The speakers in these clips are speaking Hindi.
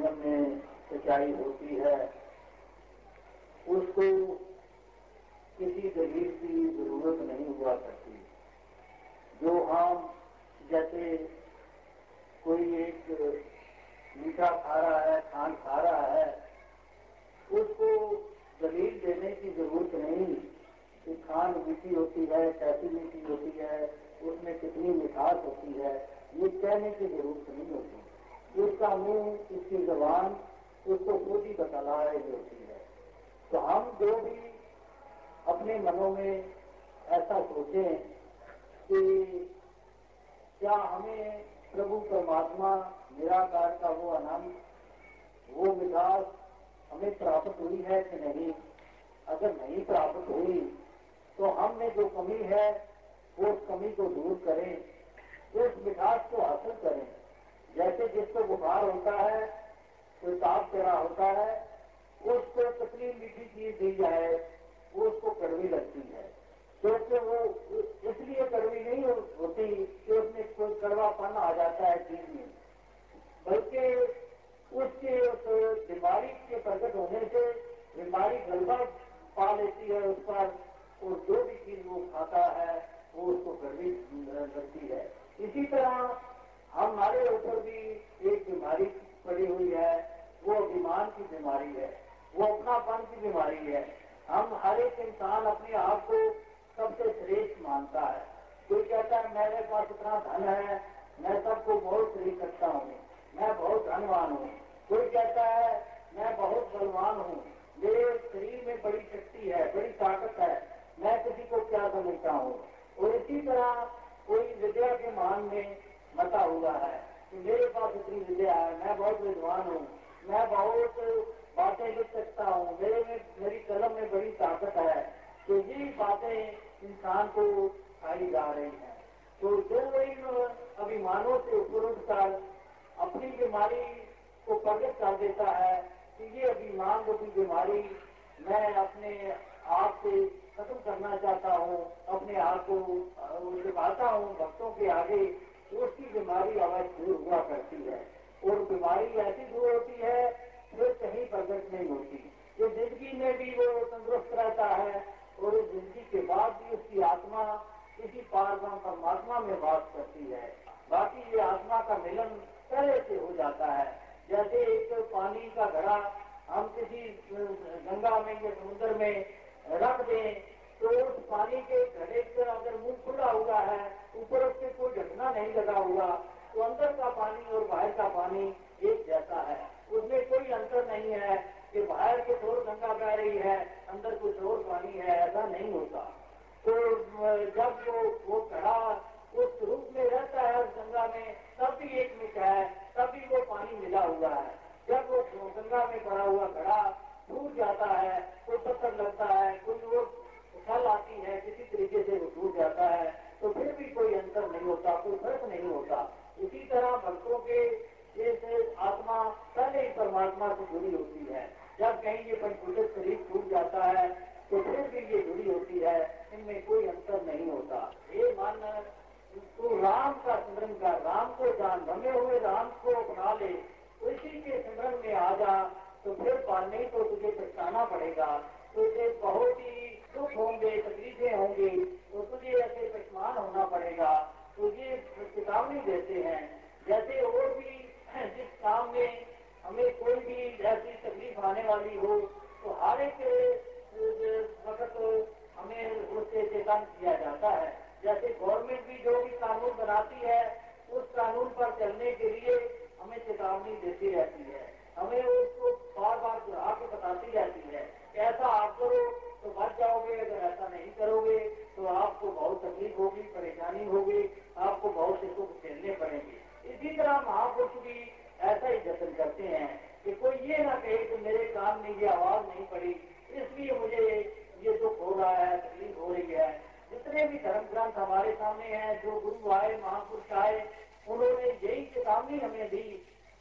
जीवन में सच्चाई होती है, उसको किसी दलील की ज़रूरत नहीं हुआ करती। जो हम जैसे कोई एक मीठा खा रहा है, खान खा रहा है, उसको दलील देने की ज़रूरत नहीं कि खान मीठी होती है, कैसी मीठी होती है, उसमें कितनी मिठास होती है, ये कहने की ज़रूरत नहीं होती। उसका मुँह, उसकी जबान, उसको खुद ही बतला रही होती है। तो हम जो भी अपने मनों में ऐसा सोचें कि क्या हमें प्रभु परमात्मा, निराकार का वो आनंद वो विकास हमें प्राप्त हुई है कि नहीं? अगर नहीं प्राप्त हुई तो हमने जो कमी है उस कमी को दूर करें, उस विकास को हासिल करें। जैसे जिसको बुखार होता है कोई ताप चढ़ा होता है उसको कितनी मीठी चीज़ दी जाए वो उसको कड़वी लगती है क्योंकि वो इसलिए कड़वी नहीं होती कि उसमें कोई कड़वापन आ जाता है चीज़ में बल्कि उसके उस बीमारी के प्रकट होने से बीमारी गलबा पा लेती है उस पर और जो भी चीज़ वो खाता है वो उसको कड़वी लगती है इसी तरह हमारे ऊपर भी एक बीमारी पड़ी हुई है वो अभिमान की बीमारी है वो अपनापन की बीमारी है हम हर एक इंसान अपने आप को सबसे श्रेष्ठ मानता है। कोई कहता है, मेरे पास इतना धन है, मैं सबको बहुत श्रेष्ठ करता हूँ, मैं बहुत धनवान हूँ। कोई कहता है, मैं बहुत बलवान हूँ, मेरे शरीर में बड़ी शक्ति है, बड़ी ताकत है, मैं किसी को क्या समझता हूँ? और इसी तरह कोई विद्या के मान में मता हुआ है कि मेरे पास इतनी विद्या है, मैं बहुत विद्वान हूँ, मैं बहुत बातें लिख सकता हूँ, मेरे में, मेरी कलम में बड़ी ताकत है तो ये बातें इंसान को खाई जा रही हैं। तो जो इन अभिमानों से ऊपर उठकर अपनी बीमारी को प्रकट कर देता है कि ये अभिमान रूपी बीमारी मैं अपने आप से खत्म करना चाहता हूँ, अपने आप को दिखाता हूँ, भक्तों के आगे, उसकी बीमारी अवश्य दूर हुआ करती है। और बीमारी ऐसी दूर होती है जो कहीं प्रकट नहीं होती। कि ज़िंदगी में भी वो तंदुरुस्त रहता है इस ज़िंदगी के बाद भी उसकी आत्मा किसी पारगाम परमात्मा में वास करती है। बाकी ये आत्मा का मिलन पहले से हो जाता है। जैसे एक पानी का घड़ा हम किसी गंगा में या समुद्र में रख दें तो उस पानी के घड़े पर अगर मुँह खुला हुआ है, ऊपर उसके कोई ढकना नहीं लगा हुआ तो अंदर का पानी और बाहर का पानी एक जैसा है। उसमें कोई अंतर नहीं है। कि बाहर कुछ और गंगा बह रही है, अंदर कुछ और पानी है, ऐसा नहीं होता। तो जब वो वो घड़ा उस रूप में रहता है उस गंगा में, तब भी एक मिट है, तब भी वो पानी मिला हुआ है। जब वो गंगा में पड़ा हुआ घड़ा टूट जाता है, कोई पत्थर लगता है, कोई वो फल आती है, किसी तरीके से वो टूट जाता है तो फिर भी कोई अंतर नहीं होता, कोई फ़र्क नहीं होता। इसी तरह भक्तों के, जैसे आत्मा, पहले ही परमात्मा से जुड़ी होती है। जब कहीं ये पंचभूत शरीर टूट जाता है तो फिर भी ये जुड़ी होती है, इनमें कोई अंतर नहीं होता। ये मन तू राम का सिमरन कर, राम को जान बने हुए राम को अपना ले। उसी के सिमरन में आ जा तो फिर नहीं तो तुझे पछताना पड़ेगा। तुझे बहुत ही दुख होंगे, तकलीफें होंगी तो तुझे ऐसे पछमान होना पड़ेगा। तुझे चेतावनी देते हैं, जैसे और भी जिस काम में हमें कोई भी ऐसी तकलीफ़ आने वाली हो तो हर एक वक्त हमें उससे चेतन किया जाता है। जैसे गवर्नमेंट भी जो भी कानून बनाती है, उस कानून पर चलने के लिए हमें चेतावनी देती रहती है। हमें उसको बार बार दोहरा के बताती रहती है ऐसा आप करो तो बच जाओगे अगर ऐसा नहीं करोगे तो आपको बहुत तकलीफ़ होगी परेशानी होगी आपको बहुत से सुख झेलने पड़ेंगे इसी तरह महापुरुष भी ऐसा ही जतन करते हैं कि कोई ये ना कहे कि मेरे कान में ये आवाज़ नहीं पड़ी इसलिए मुझे ये दुख हो रहा है तकलीफ़ हो रही है जितने भी धर्म ग्रंथ हमारे सामने हैं जो गुरु आए महापुरुष आए उन्होंने यही चेतावनी हमें दी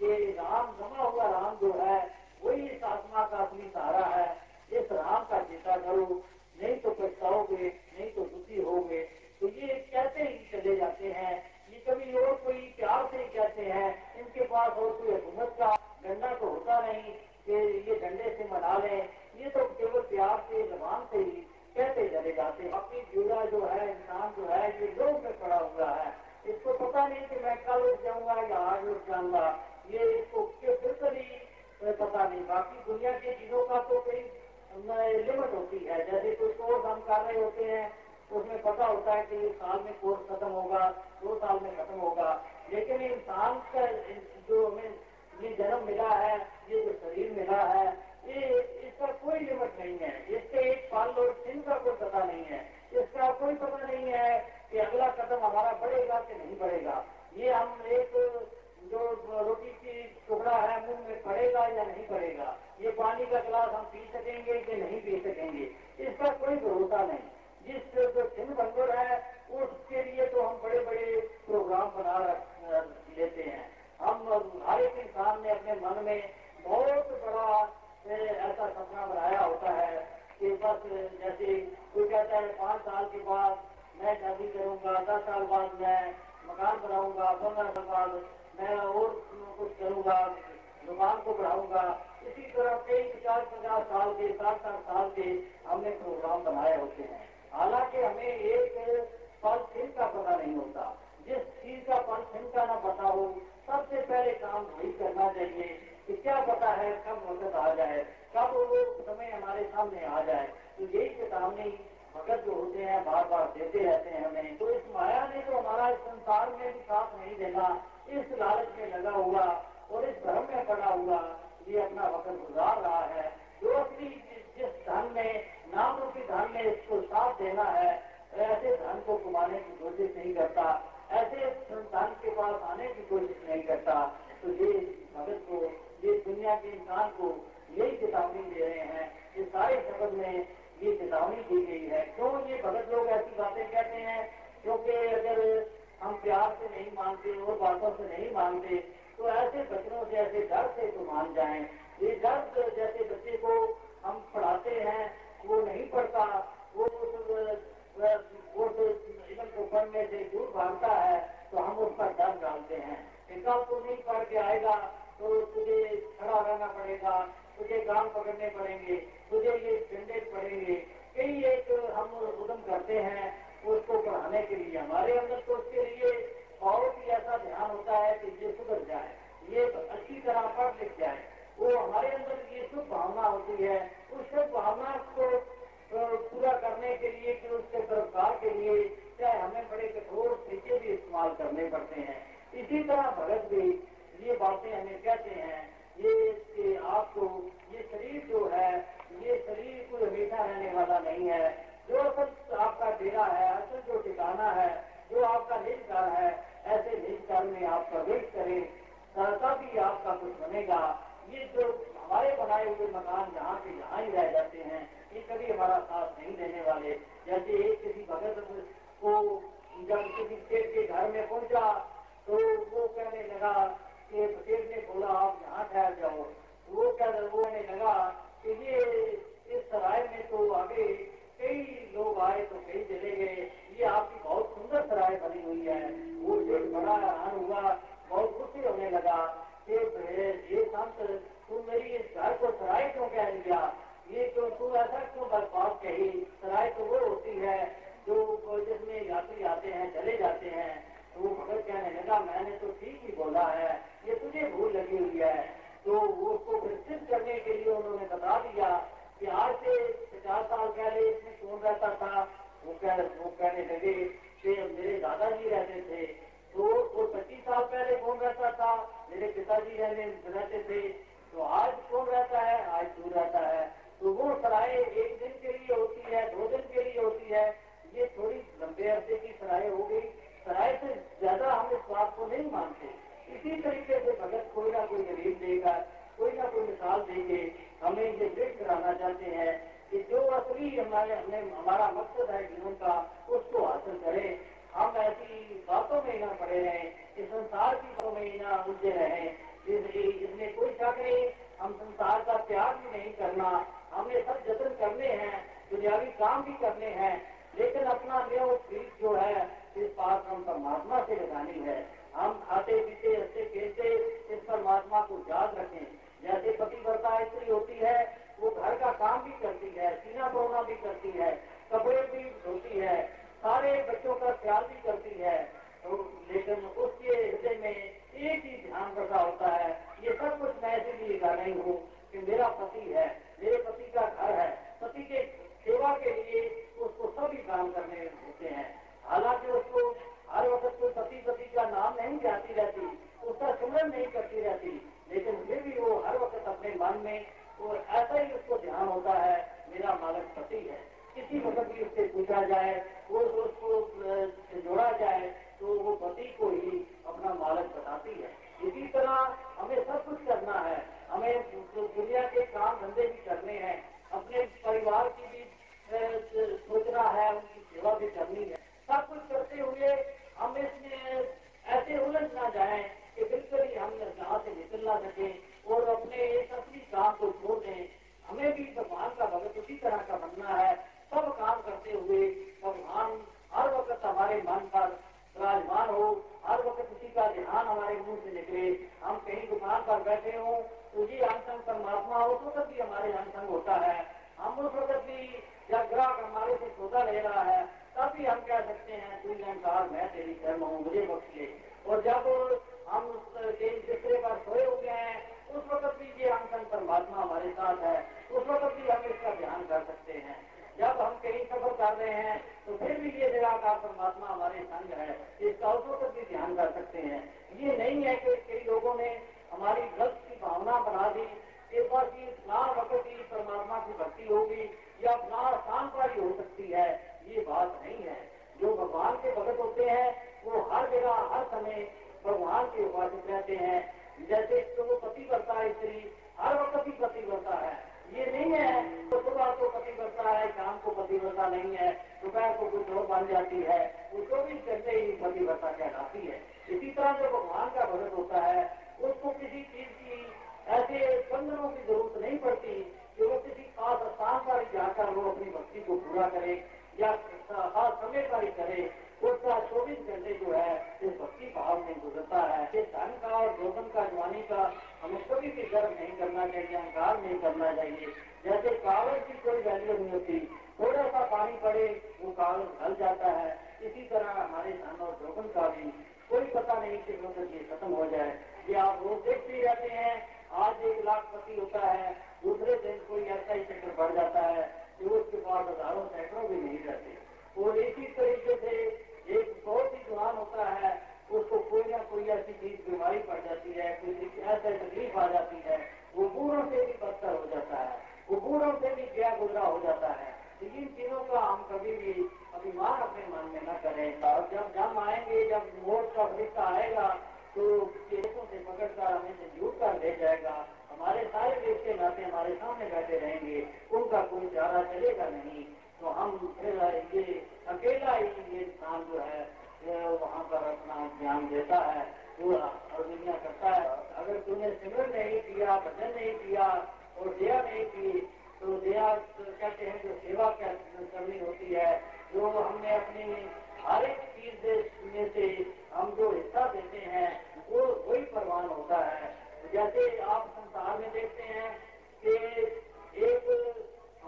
कि राम जमा हुआ राम जो है वही इस आत्मा का असली सहारा है इस राम का चेता करो नहीं तो पछताओगे नहीं तो दुखी होगे तो ये कहते ही चले जाते हैं ये कभी और कोई प्यार से कहते हैं इनके पास और कोई हुकूमत का डंडा तो ही कि ये डंडे से मना लें ये तो केवल प्यार से जबान से ही कहते चले जाते हैं अपनी जुड़ा जो है इंसान जो है ये लोग में पड़ा हुआ है इसको पता नहीं कि मैं कल उठ जाऊँगा या आज उठ जाऊँगा ये इसको बिल्कुल ही पता नहीं बाकी दुनिया की चीज़ों का तो कोई लिमिट होती है जैसे कोई रहे होते हैं उसमें पता होता है कि इस साल में कोर्स खत्म होगा, दो साल में खत्म होगा। लेकिन इंसान का जो हमें ये जन्म मिला है, ये जो शरीर मिला है, ये इसका कोई लिमिट नहीं है। इसके एक साल और दिन का कोई पता नहीं है। इसका कोई पता नहीं है कि अगला कदम हमारा बढ़ेगा कि नहीं बढ़ेगा। ये हम एक जो रोटी की टुकड़ा है, मुँह में पड़ेगा या नहीं पड़ेगा? ये पानी का गिलास हम पी सकेंगे कि नहीं पी सकेंगे? इसका कोई भरोसा नहीं। जिस जो सिंह बंदर है, उसके लिए तो हम बड़े बड़े प्रोग्राम बना लेते हैं। हम हर एक इंसान ने अपने मन में बहुत बड़ा ऐसा सपना बनाया होता है कि बस, जैसे कोई कहता है, पाँच साल के बाद मैं शादी करूँगा, दस साल बाद मैं मकान बनाऊँगा, पंद्रह साल बाद मैं और कुछ करूँगा, दुकान को बढ़ाऊँगा। इसी तरह कई पचास पचास साल के साठ साठ साल के हमने प्रोग्राम बनाए होते हैं। हालाँकि हमें एक पल फिर का पता नहीं होता। जिस चीज़ का पल फिर का ना पता हो, सबसे पहले काम वही करना चाहिए कि क्या पता है, कब मदद आ जाए, कब वो समय हमारे सामने आ जाए तो यही चेतावनी भगत जो होते हैं बार बार देते रहते हैं हमें तो इस माया ने तो हमारा इस संसार में भी साथ नहीं देना इस लालच में लगा हुआ और इस धर्म में पड़ा हुआ ये अपना वक्त गुजार रहा है जो अपनी जिस धन में नाम रूपी धन में इसको साथ देना है ऐसे धन को कमाने की कोशिश नहीं करता ऐसे पास आने की कोशिश नहीं करता तो ये भगत को, ये दुनिया के इंसान को यही चेतावनी दे रहे हैं कि सारे शब्द में ये चेतावनी दी गई है। क्यों ये भगत लोग ऐसी बातें कहते हैं? क्योंकि अगर हम प्यार से नहीं मानते और बातों से नहीं मानते तो ऐसे बच्चों से, ऐसे डर से तो मान जाए। ये डर जैसे बच्चे को हम पढ़ाते हैं, वो नहीं पढ़ता। वो वो तो जीवन को पढ़ने से दूर भागता है। तो हम उस पर डर डालते हैं। कल तो नहीं पढ़ के आएगा तो तुझे खड़ा रहना पड़ेगा, तुझे गाँव पकड़ने पड़ेंगे, तुझे ये झंडे पड़ेंगे। कई एक हम उदम करते हैं उसको पढ़ाने के लिए। हमारे अंदर तो उसके लिए बहुत ही ऐसा ध्यान होता है कि ये सुधर जाए, ये अच्छी तरह पढ़ लिख जाए। वो हमारे अंदर ये शुभ भावना होती है। उस शुभ भावना को पूरा करने के लिए कि उसके सरकार के लिए चाहे हमें बड़े कठोर तरीके भी इस्तेमाल करने पड़ते हैं। इसी तरह भगत भी ये बातें हमें कहते हैं ये कि आपको ये शरीर जो है ये शरीर कोई हमेशा रहने वाला नहीं है जो असल आपका डेरा है असल जो ठिकाना है जो आपका निज घर है ऐसे निज घर में आप प्रवेश करें तभी आपका कुछ बनेगा ये जो हमारे बनाए हुए मकान जहाँ के जहाँ ही रह जाते हैं ये कभी हमारा साथ नहीं देने वाले जैसे एक किसी भगत को जब किसी पेट के घर में पहुँचा तो वो कहने लगा कि बटेर ने बोला आप यहाँ ठहर जाओ वो क्या वो ने लगा कि ये इस सराय में तो आगे कई लोग आए तो कई चले गए ये आपकी बहुत सुंदर सराय बनी हुई है वो देख बड़ा हैरान हुआ बहुत खुशी होने लगा कि ये संत तू मेरी इस घर को सराय क्यों कह दिया ये क्यों तू ऐसा क्यों बात कही सराय तो वो होती है जो जिसमें यात्री आते हैं चले जाते हैं तो वो भगत कहने लगा मैंने तो ठीक ही बोला है ये तुझे भूल लगी हुई है तो वो उसको फिर करने के लिए उन्होंने बता दिया कि आज से पचास साल पहले इसमें कौन रहता था वो वो कहने लगे कि मेरे दादाजी रहते थे तो वो पच्चीस साल पहले कौन रहता था मेरे पिताजी रहने रहते थे तो आज कौन रहता है आज दूर रहता है तो वो सराय एक दिन के लिए होती है दो दिन के लिए होती है, ये थोड़ी लंबे अरसे की सराय हो गई सराय से ज़्यादा हम इस बात को नहीं मानते इसी तरीके से भगत कोई ना कोई दलील देगा कोई ना कोई मिसाल देंगे हमें ये दृढ़ कराना चाहते हैं कि जो असली हमारे हमने हमारा मकसद है जीवन का, उसको हासिल करें। हम ऐसी बातों में ना पड़े रहें, इस संसार की बातों में ना उलझे रहें। इसमें कोई शक नहीं, हम संसार का त्याग भी नहीं करना। हमने सब जतन करने हैं, दुनियावी काम भी करने हैं। लेकिन अपना न्यो जो है, इस बात हम परमात्मा से लगानी है। हम खाते, पीते, हँसते, खेलते इस परमात्मा को याद रखें। जैसे पति मन वो घर का काम भी करती है सीना बोना भी करती है कपड़े भी धोती है। सारे बच्चों का ख्याल भी करती उसी ध्यान हमारे मुँह से निकले। हम कहीं दुकान पर बैठे हो उसी अनसंग परमात्मा उस वक्त भी हमारे अनसंग होता है। हम उस वक्त भी जब ग्राहक हमारे से सौदा ले रहा है, तब भी हम कह सकते हैं, तू अंकार मैं तेरी शर्म हूँ, मुझे बख्श ले और जब हम कहीं बिस्तरे पर सोए हुए हैं, उस वक्त भी ये अनसंग परमात्मा हमारे साथ है। उस वक्त भी हम इसका ध्यान कर सकते हैं। जब हम कहीं सफ़र कर रहे हैं तो फिर भी ये निराकार परमात्मा हमारे संग है। इस उस पर भी ध्यान कर सकते हैं। ये नहीं है कि कई लोगों ने हमारी गलत की भावना बना दी कि बस ये स्नान वक्त ही परमात्मा की भक्ति होगी या स्नान स्थान पर ही हो सकती है ये बात नहीं है जो भगवान के भगत होते हैं वो हर जगह हर समय भगवान के उपासित रहते हैं जैसे तो वो पति करता है स्त्री हर वक्त ही पति करता है ये नहीं है तो सुबह को पति करता है शाम को पति करता नहीं है दोपहर को कुछ और बन जाती है वो चौबीस घंटे ही पति करता कहलाती है इसी तरह जो भगवान का भगत होता है उसको किसी चीज़ की ऐसे बंधनों की ज़रूरत नहीं पड़ती कि वो किसी खास स्थान पर जाकर वो अपनी भक्ति को पूरा करे या खास समय पर ही करे। उसका चौबीस घंटे जो है, इस भक्ति भाव में गुजरता है ये धन का और जोधन का जवानी का हमें कभी भी गर्व नहीं करना चाहिए, अहंकार नहीं करना चाहिए। जैसे कागज़ की कोई वैल्यू नहीं होती थोड़ा सा पानी पड़े, वो कागज़ ढल जाता है। इसी तरह हमारे धन और जोधन का भी कोई पता नहीं कि मतलब ये खत्म हो जाए। ये आप रोज देखते ही रहते हैं आज एक लाख पति होता है दूसरे दिन कोई ऐसा ही चक्कर बढ़ जाता है कि उसके पास हज़ारों सैकड़ों भी नहीं रहते और इसी तरीके से एक बहुत ही जवान होता है उसको कोई ना कोई ऐसी चीज़ बीमारी पड़ जाती है कोई ऐसा तकलीफ़ आ जाती है वो बूढ़ों से भी बदतर हो जाता है वो बूढ़ों से भी गया गुजरा हो जाता है तो इन चीज़ों का हम कभी भी अभिमान अपने मन में न करें और जब जम आएँगे जब मोट का भविष्य आएगा तो केसों से पकड़कर हमें से झूठ कर ले जाएगा हमारे सारे देश के नाते हमारे सामने बैठे रहेंगे उनका कोई चारा चलेगा नहीं तो हम ये अकेला ही ये स्थान जो है वहाँ पर अपना ज्ञान देता है वो अवनिया करता है। अगर तूने सिमर नहीं किया, भजन नहीं किया, और दया नहीं की तो दया कहते हैं जो सेवा करनी होती है, जो हमने अपनी हर एक चीज़ में से हम जो हिस्सा देते हैं, वो वही परवान होता है। जैसे आप संसार में देखते हैं कि एक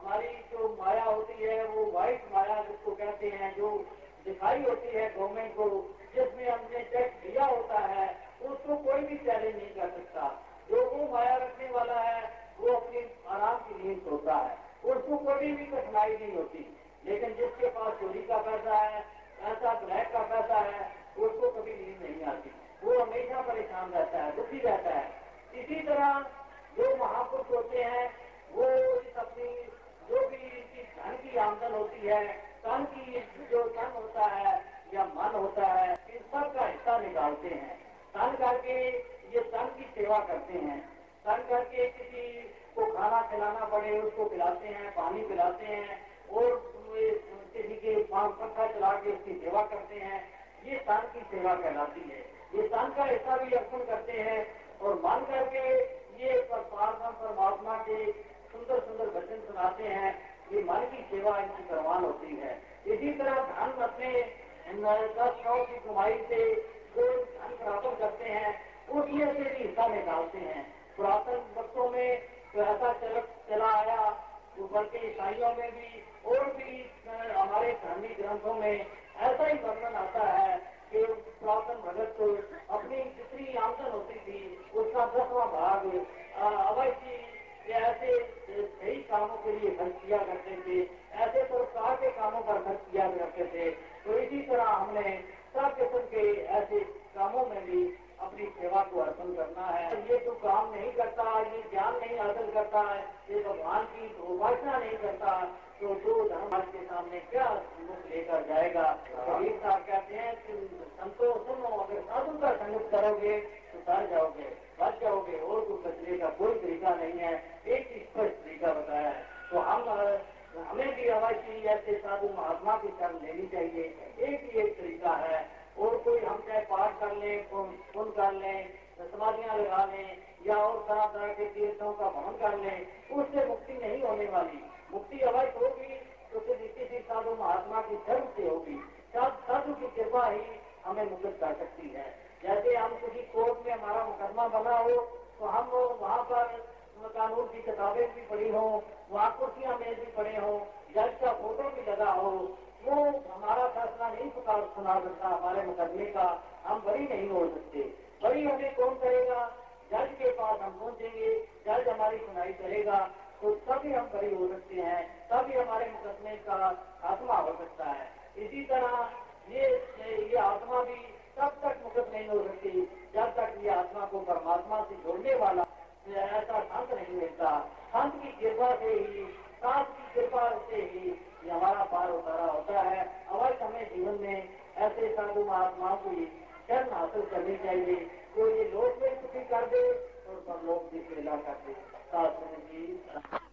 हमारी जो माया होती है, वो व्हाइट माया जिसको कहते हैं, जो दिखाई होती है गवर्नमेंट को, जिसमें हमने टैक्स दिया होता है, उसको कोई भी चैलेंज नहीं कर सकता जो वो माया रखने वाला है वो अपनी आराम की नींद सोता है उसको कोई भी कठिनाई नहीं होती लेकिन जिसके पास चोरी का पैसा है ऐसा ब्लैक का पैसा है उसको कभी नींद नहीं आती वो हमेशा परेशान रहता है दुखी रहता है इसी तरह जो महापुरुष होते हैं वो इस अपनी जो भी इनकी धन की आमदन होती है तन की जो तन होता है या होता है इन सब का हिस्सा निकालते हैं। तन करके ये तन की सेवा करते हैं। तन करके किसी को खाना खिलाना पड़े, उसको पिलाते हैं, पानी पिलाते हैं, और किसी के पंखा चला के उसकी सेवा करते हैं। ये तन की सेवा कहलाती है। ये तन का हिस्सा भी अर्पण करते हैं, और मन करके ये परमात्मा परमात्मा के सुंदर सुंदर वचन सुनाते हैं। ये मन की सेवा इनकी करवान होती है। इसी तरह धन अपने दस नौ की कमाई से जो धन प्राप्त करते हैं उसमें से भी हिस्सा निकालते हैं पुरातन वक्तों में तो ऐसा चल चला आया बल्कि ईसाइयों में भी और भी हमारे धार्मिक ग्रंथों में ऐसा ही वर्णन आता है कि पुरातन भगत को अपनी जितनी आमदन होती थी उसका दसवां भाग अवैध ऐसे सही कामों के लिए खर्च किया करते थे ऐसे पुरस्कार के कामों पर खर्च किया करते थे तो इसी तरह हमने सब किस्म के ऐसे कामों में भी अपनी सेवा को अर्पण करना है। ये तो काम नहीं करता, ये ज्ञान नहीं हासिल करता है ये भगवान की उपासना नहीं करता तो जो धर्म के सामने क्या मुख लेकर जाएगा? कबीर तो साहब कहते हैं कि संतो सुनो, अगर साधु का संगत करोगे तो तर जाओगे, बच जाओगे, और कुछ बचने का कोई तरीका नहीं है। एक स्पष्ट तरीका बताया है। तो हम, हमें भी अवश्य ऐसे साधु महात्मा की शरण लेनी चाहिए। एक ही एक तरीका है। और कोई हम चाहे पाठ कर लें पुन कर लें समाधियाँ लगा लें, या और तरह तरह के तीर्थों का भ्रमण कर लें, उससे मुक्ति नहीं होने वाली। मुक्ति अवश्य होगी तो फिर किसी साधु महात्मा की धर्म से होगी। साधु की कृपा ही हमें मुक्त कर सकती है। जैसे हम किसी कोर्ट में हमारा मुकदमा बना हो तो हम वहाँ पर कानून की किताबें भी पढ़ी हो, वहाँ कुर्सियाँ मेज भी पड़े हो जज का फ़ोटो भी लगा हो वो हमारा फैसला नहीं सुना सकता हमारे मुकदमे का, हम बड़ी नहीं हो सकते। बड़ी हमें कौन करेगा? जज के पास हम पहुँचेंगे, जज हमारी सुनाई करेगा तो तभी हम बड़ी हो सकते हैं, तभी हमारे मुकदमे का आत्मा हो सकता है। इसी तरह ये ये आत्मा भी तब तक मुक्त नहीं हो सकती, जब तक ये आत्मा को परमात्मा से जोड़ने वाला, ऐसा संत नहीं मिलता। संत की कृपा से ही की कृपा से ही ये हमारा पार उतारा होता है अवश्य हमें जीवन में ऐसे साधु महात्माओं को शरण हासिल करनी चाहिए जो ये लोग में छुट्टी कर दे और लोग भी सेवा कर दे साधु जी